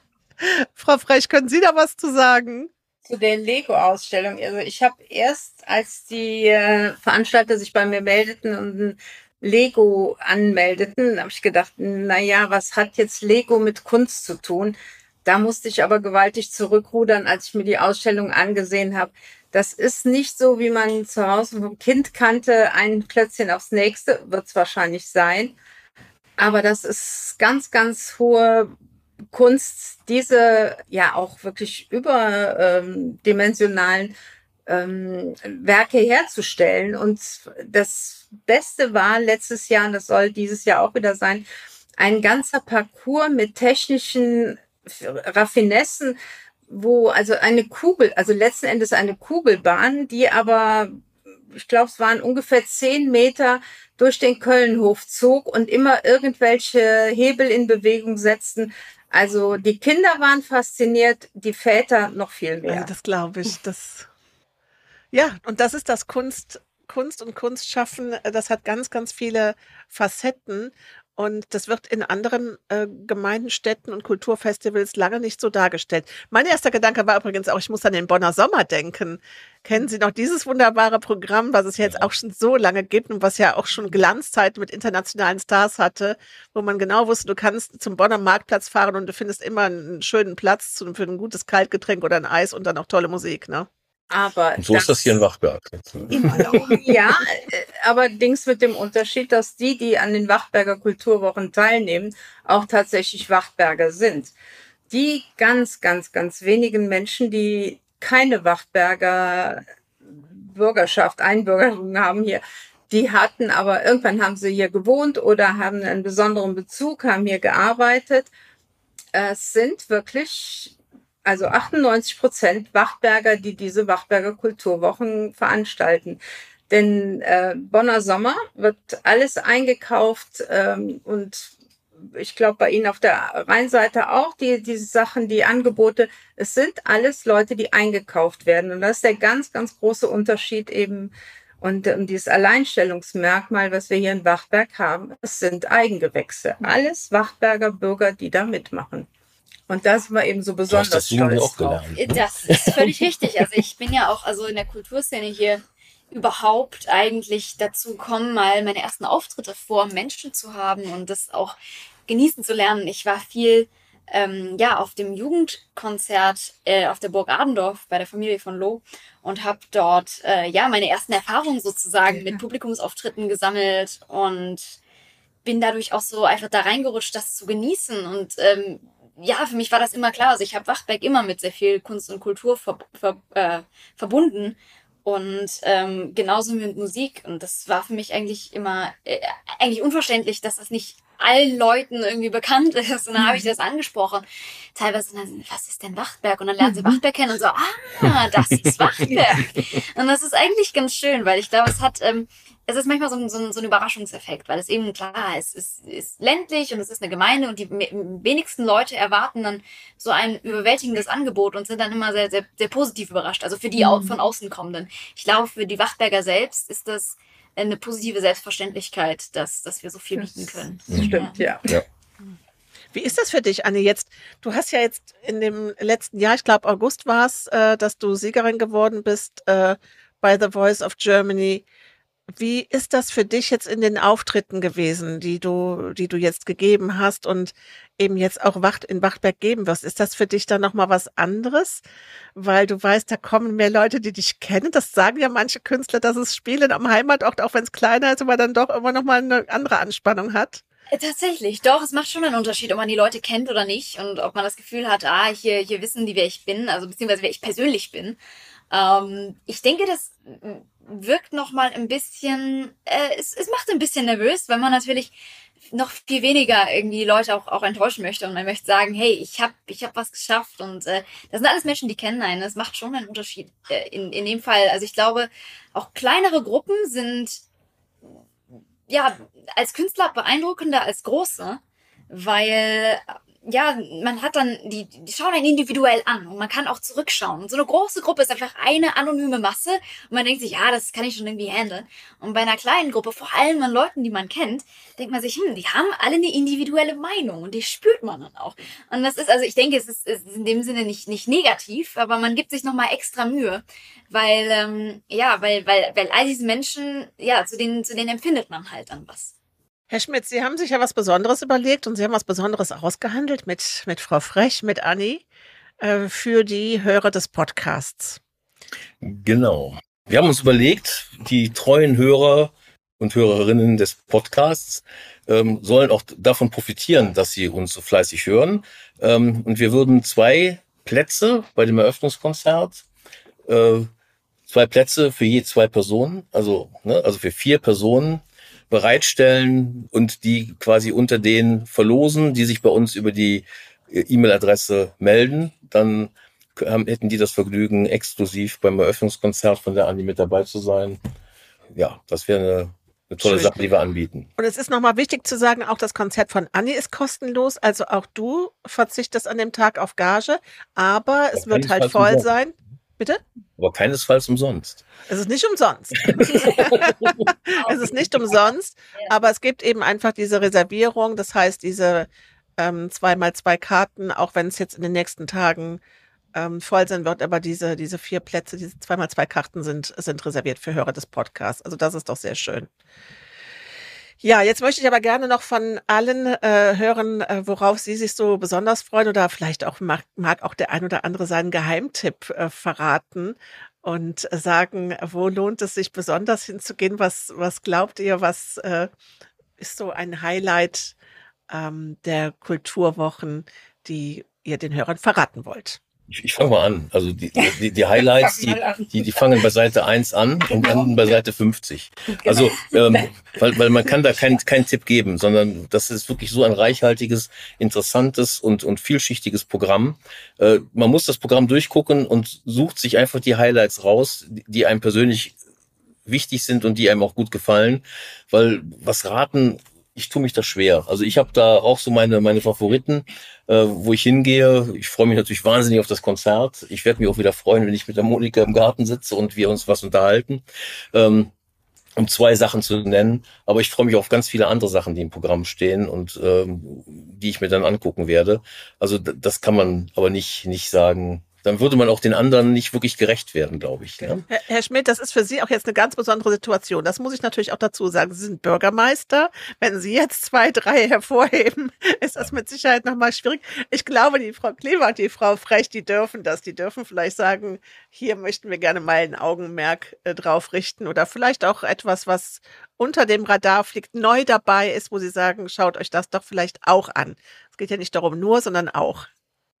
(laughs) Frau Frech, können Sie da was zu sagen? Zu den Lego-Ausstellungen. Also ich habe erst, als die äh, Veranstalter sich bei mir meldeten und Lego anmeldeten, habe ich gedacht, na ja, was hat jetzt Lego mit Kunst zu tun? Da musste ich aber gewaltig zurückrudern, als ich mir die Ausstellung angesehen habe. Das ist nicht so, wie man zu Hause vom Kind kannte, ein Klötzchen aufs nächste, wird es wahrscheinlich sein. Aber das ist ganz, ganz hohe Kunst, diese ja auch wirklich überdimensionalen ähm, Werke herzustellen. Und das Beste war letztes Jahr, und das soll dieses Jahr auch wieder sein, ein ganzer Parcours mit technischen Raffinessen, wo also eine Kugel, also letzten Endes eine Kugelbahn, die aber, ich glaube, es waren ungefähr zehn Meter durch den Kölnhof zog und immer irgendwelche Hebel in Bewegung setzten. Also die Kinder waren fasziniert, die Väter noch viel mehr. Also das glaube ich. Das ja, und das ist das Kunst, Kunst und Kunstschaffen. Das hat ganz, ganz viele Facetten. Und das wird in anderen äh, Gemeinden, Städten und Kulturfestivals lange nicht so dargestellt. Mein erster Gedanke war übrigens auch, ich muss an den Bonner Sommer denken. Kennen Sie noch dieses wunderbare Programm, was es jetzt auch schon so lange gibt und was ja auch schon Glanzzeit mit internationalen Stars hatte, wo man genau wusste, du kannst zum Bonner Marktplatz fahren und du findest immer einen schönen Platz für ein gutes Kaltgetränk oder ein Eis und dann auch tolle Musik, ne? Aber Und so ist das hier in Wachberg. Immer noch. ja, äh, allerdings mit dem Unterschied, dass die, die an den Wachtberger Kulturwochen teilnehmen, auch tatsächlich Wachtberger sind. Die ganz, ganz, ganz wenigen Menschen, die keine Wachtberger Bürgerschaft, Einbürgerung haben hier, die hatten aber irgendwann haben sie hier gewohnt oder haben einen besonderen Bezug, haben hier gearbeitet. Es sind wirklich also 98 Prozent Wachtberger, die diese Wachtberger Kulturwochen veranstalten. Denn äh, Bonner Sommer wird alles eingekauft ähm, und ich glaube bei Ihnen auf der Rheinseite auch die diese Sachen, die Angebote. Es sind alles Leute, die eingekauft werden und das ist der ganz ganz große Unterschied eben und ähm, dieses Alleinstellungsmerkmal, was wir hier in Wachtberg haben, es sind Eigengewächse. Alles Wachtberger Bürger, die da mitmachen. Und das war eben so Du hast besonders das stolz auch drauf. gelernt. Das ist völlig richtig. Also ich bin ja auch also in der Kulturszene hier überhaupt eigentlich dazu gekommen, mal meine ersten Auftritte vor Menschen zu haben und das auch genießen zu lernen. Ich war viel ähm, ja auf dem Jugendkonzert äh, auf der Burg Adendorf bei der Familie von Loh und habe dort äh, ja meine ersten Erfahrungen sozusagen mit Publikumsauftritten gesammelt und bin dadurch auch so einfach da reingerutscht, das zu genießen und ähm, ja, für mich war das immer klar. Also ich habe Wachberg immer mit sehr viel Kunst und Kultur ver ver äh, verbunden und ähm, genauso mit Musik. Und das war für mich eigentlich immer äh, eigentlich unverständlich, dass das nicht allen Leuten irgendwie bekannt ist. Und dann habe ich das angesprochen. Teilweise dann, was ist denn Wachtberg? Und dann lernen sie Wachtberg kennen und so, ah, das ist Wachtberg. (laughs) Und das ist eigentlich ganz schön, weil ich glaube, es hat, ähm, es ist manchmal so ein, so, ein, so ein Überraschungseffekt, weil es eben klar ist, es ist ländlich und es ist eine Gemeinde und die wenigsten Leute erwarten dann so ein überwältigendes Angebot und sind dann immer sehr, sehr, sehr positiv überrascht. Also für die au- von außen kommenden. Ich glaube, für die Wachtberger selbst ist das eine positive Selbstverständlichkeit, dass, dass wir so viel bieten können. Stimmt, ja. Wie ist das für dich, Anne? Jetzt, du hast ja jetzt in dem letzten Jahr, ich glaube August war es, äh, dass du Siegerin geworden bist äh, bei The Voice of Germany. Wie ist das für dich jetzt in den Auftritten gewesen, die du, die du jetzt gegeben hast und eben jetzt auch Wacht, in Wachtberg geben wirst? Ist das für dich dann nochmal was anderes? Weil du weißt, da kommen mehr Leute, die dich kennen. Das sagen ja manche Künstler, dass es Spielen am Heimatort, auch wenn es kleiner ist, aber dann doch immer nochmal eine andere Anspannung hat. Äh, Tatsächlich, doch, es macht schon einen Unterschied, ob man die Leute kennt oder nicht und ob man das Gefühl hat, ah, hier, hier wissen die, wer ich bin, also beziehungsweise wer ich persönlich bin. Ähm, ich denke, das wirkt nochmal ein bisschen, äh, es, es macht ein bisschen nervös, weil man natürlich noch viel weniger irgendwie Leute auch, auch enttäuschen möchte und man möchte sagen, hey, ich habe ich hab was geschafft und äh, das sind alles Menschen, die kennen einen. Das macht schon einen Unterschied äh, in, in dem Fall. Also ich glaube, auch kleinere Gruppen sind ja als Künstler beeindruckender als große, weil ja, man hat dann, die, die schauen einen individuell an und man kann auch zurückschauen. Und so eine große Gruppe ist einfach eine anonyme Masse und man denkt sich, ja, das kann ich schon irgendwie handeln. Und bei einer kleinen Gruppe, vor allem an Leuten, die man kennt, denkt man sich, hm, die haben alle eine individuelle Meinung und die spürt man dann auch. Und das ist, also ich denke, es ist, ist in dem Sinne nicht, nicht negativ, aber man gibt sich nochmal extra Mühe, weil, ähm, ja, weil, weil, weil all diese Menschen, ja, zu denen, zu denen empfindet man halt dann was. Herr Schmidt, Sie haben sich ja was Besonderes überlegt und Sie haben was Besonderes ausgehandelt mit, mit Frau Frech, mit Anni, äh, für die Hörer des Podcasts. Genau. Wir haben uns überlegt, die treuen Hörer und Hörerinnen des Podcasts ähm, sollen auch davon profitieren, dass sie uns so fleißig hören. Ähm, und wir würden zwei Plätze bei dem Eröffnungskonzert, äh, zwei Plätze für je zwei Personen, also, ne, also für vier Personen bereitstellen und die quasi unter denen verlosen, die sich bei uns über die äh, E-Mail-Adresse melden. Dann hätten die das Vergnügen, exklusiv beim Eröffnungskonzert von der Andi mit dabei zu sein. Ja, das wäre eine, eine tolle Schön. Sache, die wir anbieten. Und es ist nochmal wichtig zu sagen, auch das Konzert von Anni ist kostenlos. Also auch du verzichtest an dem Tag auf Gage, aber es wird halt voll sein. Bitte? Aber keinesfalls umsonst. Es ist nicht umsonst. (laughs) (laughs) es ist nicht umsonst, aber es gibt eben einfach diese Reservierung. Das heißt, diese ähm, zweimal zwei Karten, auch wenn es jetzt in den nächsten Tagen ähm, voll sein wird, aber diese, diese vier Plätze, diese zweimal zwei Karten sind, sind reserviert für Hörer des Podcasts. Also das ist doch sehr schön. Ja, jetzt möchte ich aber gerne noch von allen äh, hören, äh, worauf Sie sich so besonders freuen oder vielleicht auch mag, mag auch der ein oder andere seinen Geheimtipp äh, verraten und sagen, wo lohnt es sich besonders hinzugehen? Was, was glaubt ihr, was äh, ist so ein Highlight ähm, der Kulturwochen, die ihr den Hörern verraten wollt? Ich, ich fange mal an. Also die, die, die Highlights, die, (laughs) die, die fangen bei Seite 1 an und enden bei Seite 50. Also, ähm, weil, weil man kann da keinen keinen Tipp geben, sondern das ist wirklich so ein reichhaltiges, interessantes und, und vielschichtiges Programm. Äh, man muss das Programm durchgucken und sucht sich einfach die Highlights raus, die einem persönlich wichtig sind und die einem auch gut gefallen, weil was raten, ich tue mich da schwer. Also ich habe da auch so meine meine Favoriten, äh, wo ich hingehe. Ich freue mich natürlich wahnsinnig auf das Konzert. Ich werde mich auch wieder freuen, wenn ich mit der Monika im Garten sitze und wir uns was unterhalten. Ähm, um zwei Sachen zu nennen, aber ich freue mich auf ganz viele andere Sachen, die im Programm stehen und ähm, die ich mir dann angucken werde. Also das kann man aber nicht nicht sagen. Dann würde man auch den anderen nicht wirklich gerecht werden, glaube ich. Ne? Herr, Herr Schmidt, das ist für Sie auch jetzt eine ganz besondere Situation. Das muss ich natürlich auch dazu sagen. Sie sind Bürgermeister. Wenn Sie jetzt zwei, drei (laughs) hervorheben, ist das mit Sicherheit nochmal schwierig. Ich glaube, die Frau Kleber und die Frau Frech, die dürfen das. Die dürfen vielleicht sagen, hier möchten wir gerne mal ein Augenmerk äh, drauf richten oder vielleicht auch etwas, was unter dem Radar fliegt, neu dabei ist, wo Sie sagen, schaut euch das doch vielleicht auch an. Es geht ja nicht darum nur, sondern auch.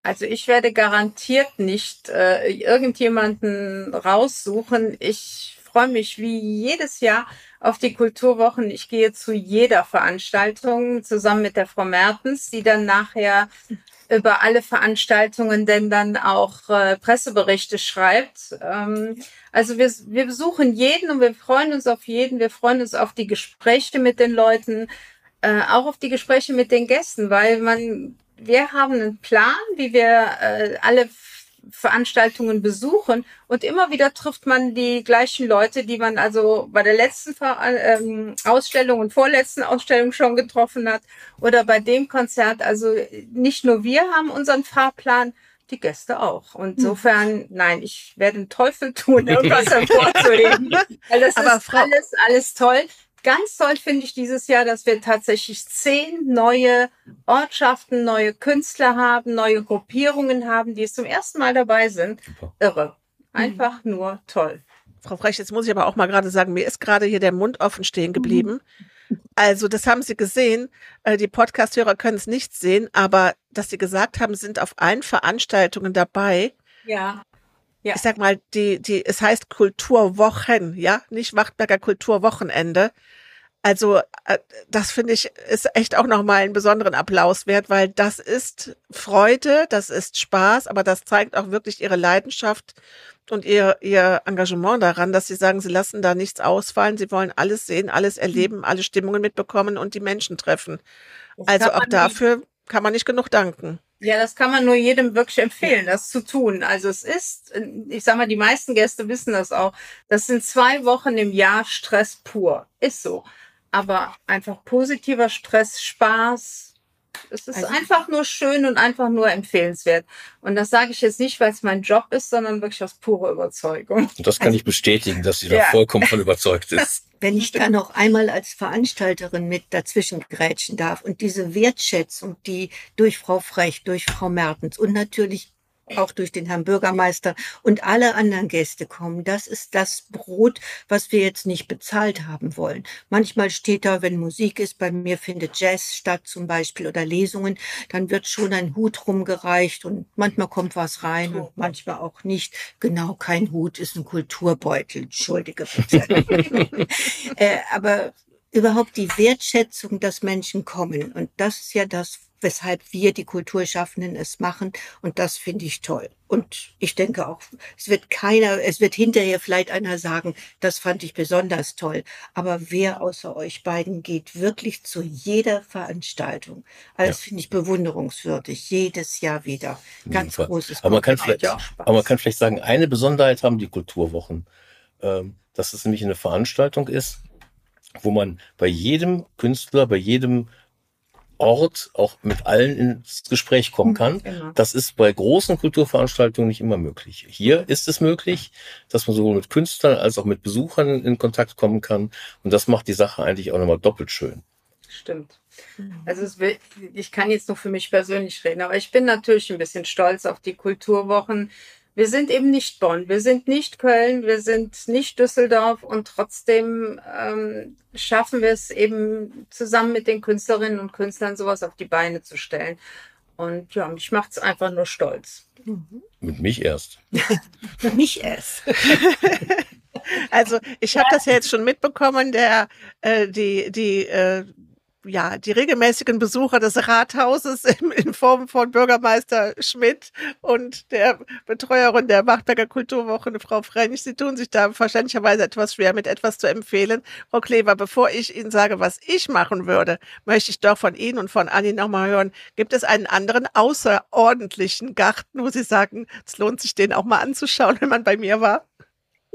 Also ich werde garantiert nicht äh, irgendjemanden raussuchen. Ich freue mich wie jedes Jahr auf die Kulturwochen. Ich gehe zu jeder Veranstaltung zusammen mit der Frau Mertens, die dann nachher über alle Veranstaltungen denn dann auch äh, Presseberichte schreibt. Ähm, also wir, wir besuchen jeden und wir freuen uns auf jeden. Wir freuen uns auf die Gespräche mit den Leuten, äh, auch auf die Gespräche mit den Gästen, weil man, wir haben einen Plan, wie wir äh, alle Veranstaltungen besuchen und immer wieder trifft man die gleichen Leute, die man also bei der letzten Ver ähm, Ausstellung und vorletzten Ausstellung schon getroffen hat oder bei dem Konzert. Also nicht nur wir haben unseren Fahrplan, die Gäste auch. Und insofern, nein, ich werde den Teufel tun, (laughs) irgendwas hervorzuheben. Weil das Aber ist Frau- alles, alles toll. Ganz toll finde ich dieses Jahr, dass wir tatsächlich zehn neue Ortschaften, neue Künstler haben, neue Gruppierungen haben, die es zum ersten Mal dabei sind. Irre. Einfach nur toll. Frau Frech, jetzt muss ich aber auch mal gerade sagen, mir ist gerade hier der Mund offen stehen geblieben. Also, das haben Sie gesehen. Äh, Die Podcast-Hörer können es nicht sehen, aber dass Sie gesagt haben, sind auf allen Veranstaltungen dabei. Ja. Ja. Ich sag mal, die, die, es heißt Kulturwochen, ja, nicht Wachtberger Kulturwochenende. Also, äh, das finde ich, ist echt auch nochmal einen besonderen Applaus wert, weil das ist Freude, das ist Spaß, aber das zeigt auch wirklich ihre Leidenschaft und ihr, ihr Engagement daran, dass sie sagen, sie lassen da nichts ausfallen, sie wollen alles sehen, alles erleben, alle Stimmungen mitbekommen und die Menschen treffen. Das Also auch dafür kann man nicht genug danken. Ja, das kann man nur jedem wirklich empfehlen, das zu tun. Also es ist, ich sag mal, die meisten Gäste wissen das auch. Das sind zwei Wochen im Jahr Stress pur. Ist so. Aber einfach positiver Stress, Spaß. Es ist Also- einfach nur schön und einfach nur empfehlenswert. Und das sage ich jetzt nicht, weil es mein Job ist, sondern wirklich aus purer Überzeugung. Und das kann ich bestätigen, dass sie da Ja. vollkommen von überzeugt (laughs) ist. Wenn ich da noch einmal als Veranstalterin mit dazwischen grätschen darf und diese Wertschätzung, die durch Frau Frech, durch Frau Mertens und natürlich auch durch den Herrn Bürgermeister und alle anderen Gäste kommen. Das ist das Brot, was wir jetzt nicht bezahlt haben wollen. Manchmal steht da, wenn Musik ist, bei mir findet Jazz statt zum Beispiel oder Lesungen, dann wird schon ein Hut rumgereicht und manchmal kommt was rein und manchmal auch nicht. Genau, kein Hut ist ein Kulturbeutel. Entschuldige bitte. (laughs) äh, aber überhaupt die Wertschätzung, dass Menschen kommen. Und das ist ja das, weshalb wir, die Kulturschaffenden, es machen. Und das finde ich toll. Und ich denke auch, es wird keiner, es wird hinterher vielleicht einer sagen, das fand ich besonders toll. Aber wer außer euch beiden geht wirklich zu jeder Veranstaltung? Also das finde ich bewunderungswürdig. Jedes Jahr wieder. Ganz großes aber man, kann vielleicht, aber man kann vielleicht sagen, eine Besonderheit haben die Kulturwochen, ähm, dass es nämlich eine Veranstaltung ist, wo man bei jedem Künstler, bei jedem Ort auch mit allen ins Gespräch kommen mhm, kann. Genau. Das ist bei großen Kulturveranstaltungen nicht immer möglich. Hier ist es möglich, dass man sowohl mit Künstlern als auch mit Besuchern in Kontakt kommen kann. Und das macht die Sache eigentlich auch nochmal doppelt schön. Stimmt. Mhm. Also will, ich kann jetzt nur für mich persönlich reden, aber ich bin natürlich ein bisschen stolz auf die Kulturwochen, wir sind eben nicht Bonn, wir sind nicht Köln, wir sind nicht Düsseldorf und trotzdem ähm, schaffen wir es eben zusammen mit den Künstlerinnen und Künstlern sowas auf die Beine zu stellen. Und ja, mich macht es einfach nur stolz. Mhm. Mit mich erst. (laughs) Mit mich erst. (laughs) also ich habe das ja jetzt schon mitbekommen, der äh, die die äh, ja, die regelmäßigen Besucher des Rathauses (laughs) in, in Form von Bürgermeister Schmidt und der Betreuerin der Machtberger Kulturwoche, Frau French, sie tun sich da wahrscheinlicherweise etwas schwer, mit etwas zu empfehlen. Frau Klever, bevor ich Ihnen sage, was ich machen würde, möchte ich doch von Ihnen und von Anni nochmal hören, gibt es einen anderen außerordentlichen Garten, wo Sie sagen, es lohnt sich, den auch mal anzuschauen, (laughs) wenn man bei mir war?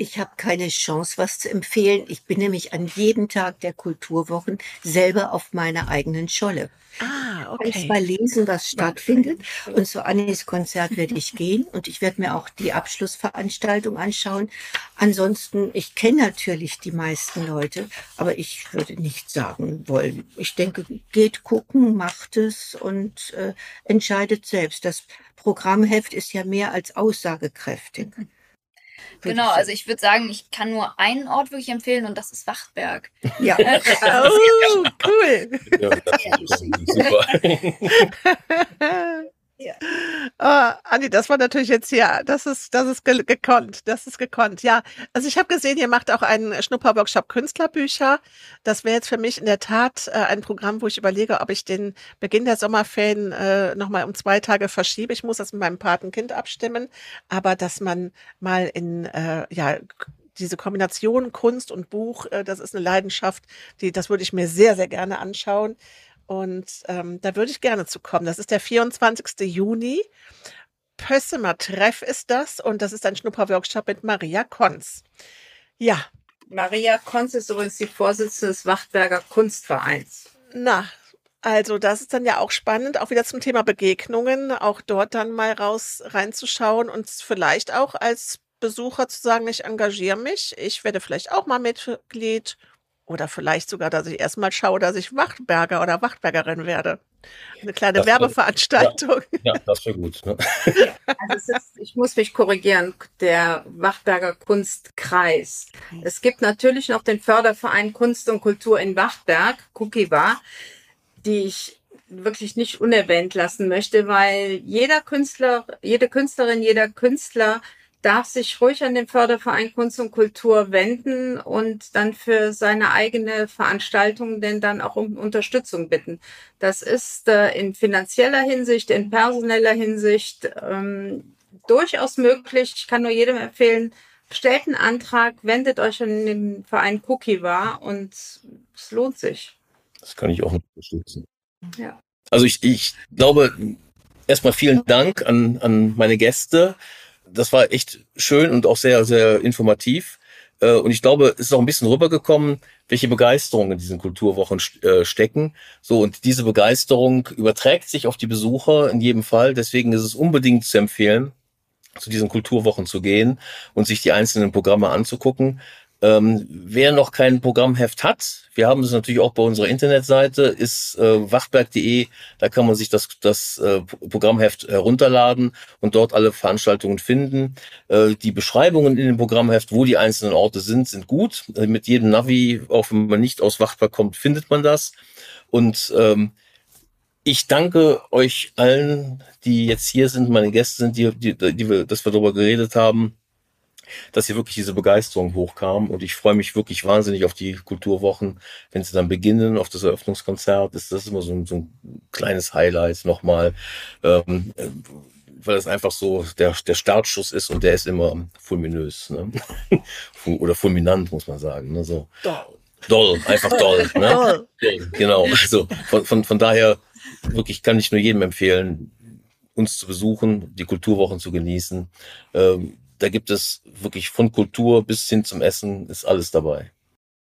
Ich habe keine Chance, was zu empfehlen. Ich bin nämlich an jedem Tag der Kulturwochen selber auf meiner eigenen Scholle. Ah, okay. Ich mal lesen, was stattfindet. Und zu Annis Konzert werde ich gehen und ich werde mir auch die Abschlussveranstaltung anschauen. Ansonsten, ich kenne natürlich die meisten Leute, aber ich würde nicht sagen wollen. Ich denke, geht gucken, macht es und äh, entscheidet selbst. Das Programmheft ist ja mehr als aussagekräftig. Genau, also ich würde sagen, ich kann nur einen Ort wirklich empfehlen und das ist Wachtberg. Ja. (laughs) oh, cool. Ja, das ist super. (laughs) Ja. Oh, Andi, das war natürlich jetzt ja, das ist, das ist ge gekonnt, das ist gekonnt. Ja, also ich habe gesehen, ihr macht auch einen Schnupperworkshop Künstlerbücher. Das wäre jetzt für mich in der Tat äh, ein Programm, wo ich überlege, ob ich den Beginn der Sommerferien äh, nochmal um zwei Tage verschiebe. Ich muss das mit meinem Patenkind abstimmen, aber dass man mal in, äh, ja, diese Kombination Kunst und Buch, äh, das ist eine Leidenschaft, die, das würde ich mir sehr, sehr gerne anschauen. Und ähm, da würde ich gerne zu kommen. Das ist der 24. Juni. Pössemer Treff ist das und das ist ein Schnupperworkshop mit Maria Konz. Ja. Maria Konz ist übrigens die Vorsitzende des Wachtberger Kunstvereins. Na, also das ist dann ja auch spannend, auch wieder zum Thema Begegnungen, auch dort dann mal raus reinzuschauen und vielleicht auch als Besucher zu sagen, ich engagiere mich, ich werde vielleicht auch mal Mitglied oder vielleicht sogar, dass ich erstmal schaue, dass ich Wachtberger oder Wachtbergerin werde. Eine kleine das Werbeveranstaltung. Ja, ja, das wäre gut. Ne? Also ist, ich muss mich korrigieren, der Wachtberger Kunstkreis. Es gibt natürlich noch den Förderverein Kunst und Kultur in Wachtberg, Kukiwa, die ich wirklich nicht unerwähnt lassen möchte, weil jeder Künstler, jede Künstlerin, jeder Künstler darf sich ruhig an den Förderverein Kunst und Kultur wenden und dann für seine eigene Veranstaltung denn dann auch um Unterstützung bitten. Das ist äh, in finanzieller Hinsicht, in personeller Hinsicht ähm, durchaus möglich. Ich kann nur jedem empfehlen, stellt einen Antrag, wendet euch an den Verein Cookie war und es lohnt sich. Das kann ich auch unterstützen. Ja. Also ich, ich glaube, erstmal vielen Dank an, an meine Gäste das war echt schön und auch sehr, sehr informativ. Äh, und ich glaube, es ist auch ein bisschen rübergekommen, welche Begeisterung in diesen Kulturwochen äh, stecken. So, und diese Begeisterung überträgt sich auf die Besucher in jedem Fall. Deswegen ist es unbedingt zu empfehlen, zu diesen Kulturwochen zu gehen und sich die einzelnen Programme anzugucken. Ähm, wer noch kein Programmheft hat, wir haben es natürlich auch bei unserer Internetseite, ist äh, wachberg.de. Da kann man sich das, das äh, Programmheft herunterladen und dort alle Veranstaltungen finden. Äh, die Beschreibungen in dem Programmheft, wo die einzelnen Orte sind, sind gut. Äh, mit jedem Navi, auch wenn man nicht aus Wachberg kommt, findet man das. Und ähm, ich danke euch allen, die jetzt hier sind, meine Gäste sind, die, die, die wir, dass wir darüber geredet haben dass hier wirklich diese Begeisterung hochkam. Und ich freue mich wirklich wahnsinnig auf die Kulturwochen. Wenn sie dann beginnen, auf das Eröffnungskonzert, ist das immer so ein, so ein kleines Highlight nochmal. Ähm, weil es einfach so der, der Startschuss ist und der ist immer fulminös. Ne? (laughs) Oder fulminant, muss man sagen. Ne? So. Doll. Doll, einfach doll. Ne? doll. Genau. Also von, von, von daher wirklich kann ich nur jedem empfehlen, uns zu besuchen, die Kulturwochen zu genießen. Ähm, da gibt es wirklich von Kultur bis hin zum Essen ist alles dabei.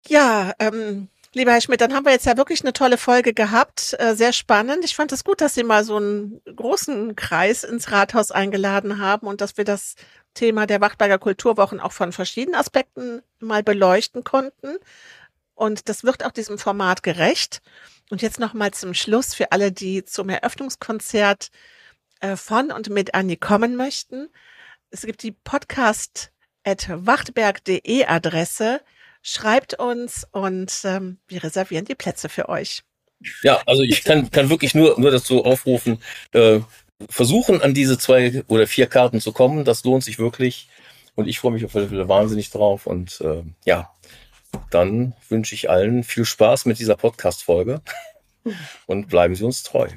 Ja, ähm, lieber Herr Schmidt, dann haben wir jetzt ja wirklich eine tolle Folge gehabt. Äh, sehr spannend. Ich fand es gut, dass Sie mal so einen großen Kreis ins Rathaus eingeladen haben und dass wir das Thema der Wachtberger Kulturwochen auch von verschiedenen Aspekten mal beleuchten konnten. Und das wird auch diesem Format gerecht. Und jetzt noch mal zum Schluss für alle, die zum Eröffnungskonzert äh, von und mit Annie kommen möchten es gibt die podcast.wachtberg.de Adresse. Schreibt uns und ähm, wir reservieren die Plätze für euch. Ja, also ich kann, kann wirklich nur, nur dazu aufrufen, äh, versuchen an diese zwei oder vier Karten zu kommen. Das lohnt sich wirklich. Und ich freue mich auf alle Fälle wahnsinnig drauf. Und äh, ja, dann wünsche ich allen viel Spaß mit dieser Podcast-Folge (laughs) und bleiben Sie uns treu.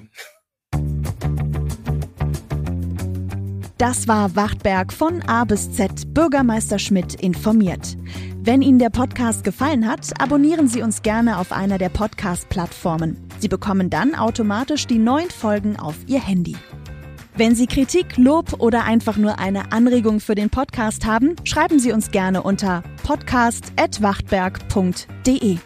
Das war Wachtberg von A bis Z Bürgermeister Schmidt informiert. Wenn Ihnen der Podcast gefallen hat, abonnieren Sie uns gerne auf einer der Podcast-Plattformen. Sie bekommen dann automatisch die neuen Folgen auf Ihr Handy. Wenn Sie Kritik, Lob oder einfach nur eine Anregung für den Podcast haben, schreiben Sie uns gerne unter podcast.wachtberg.de.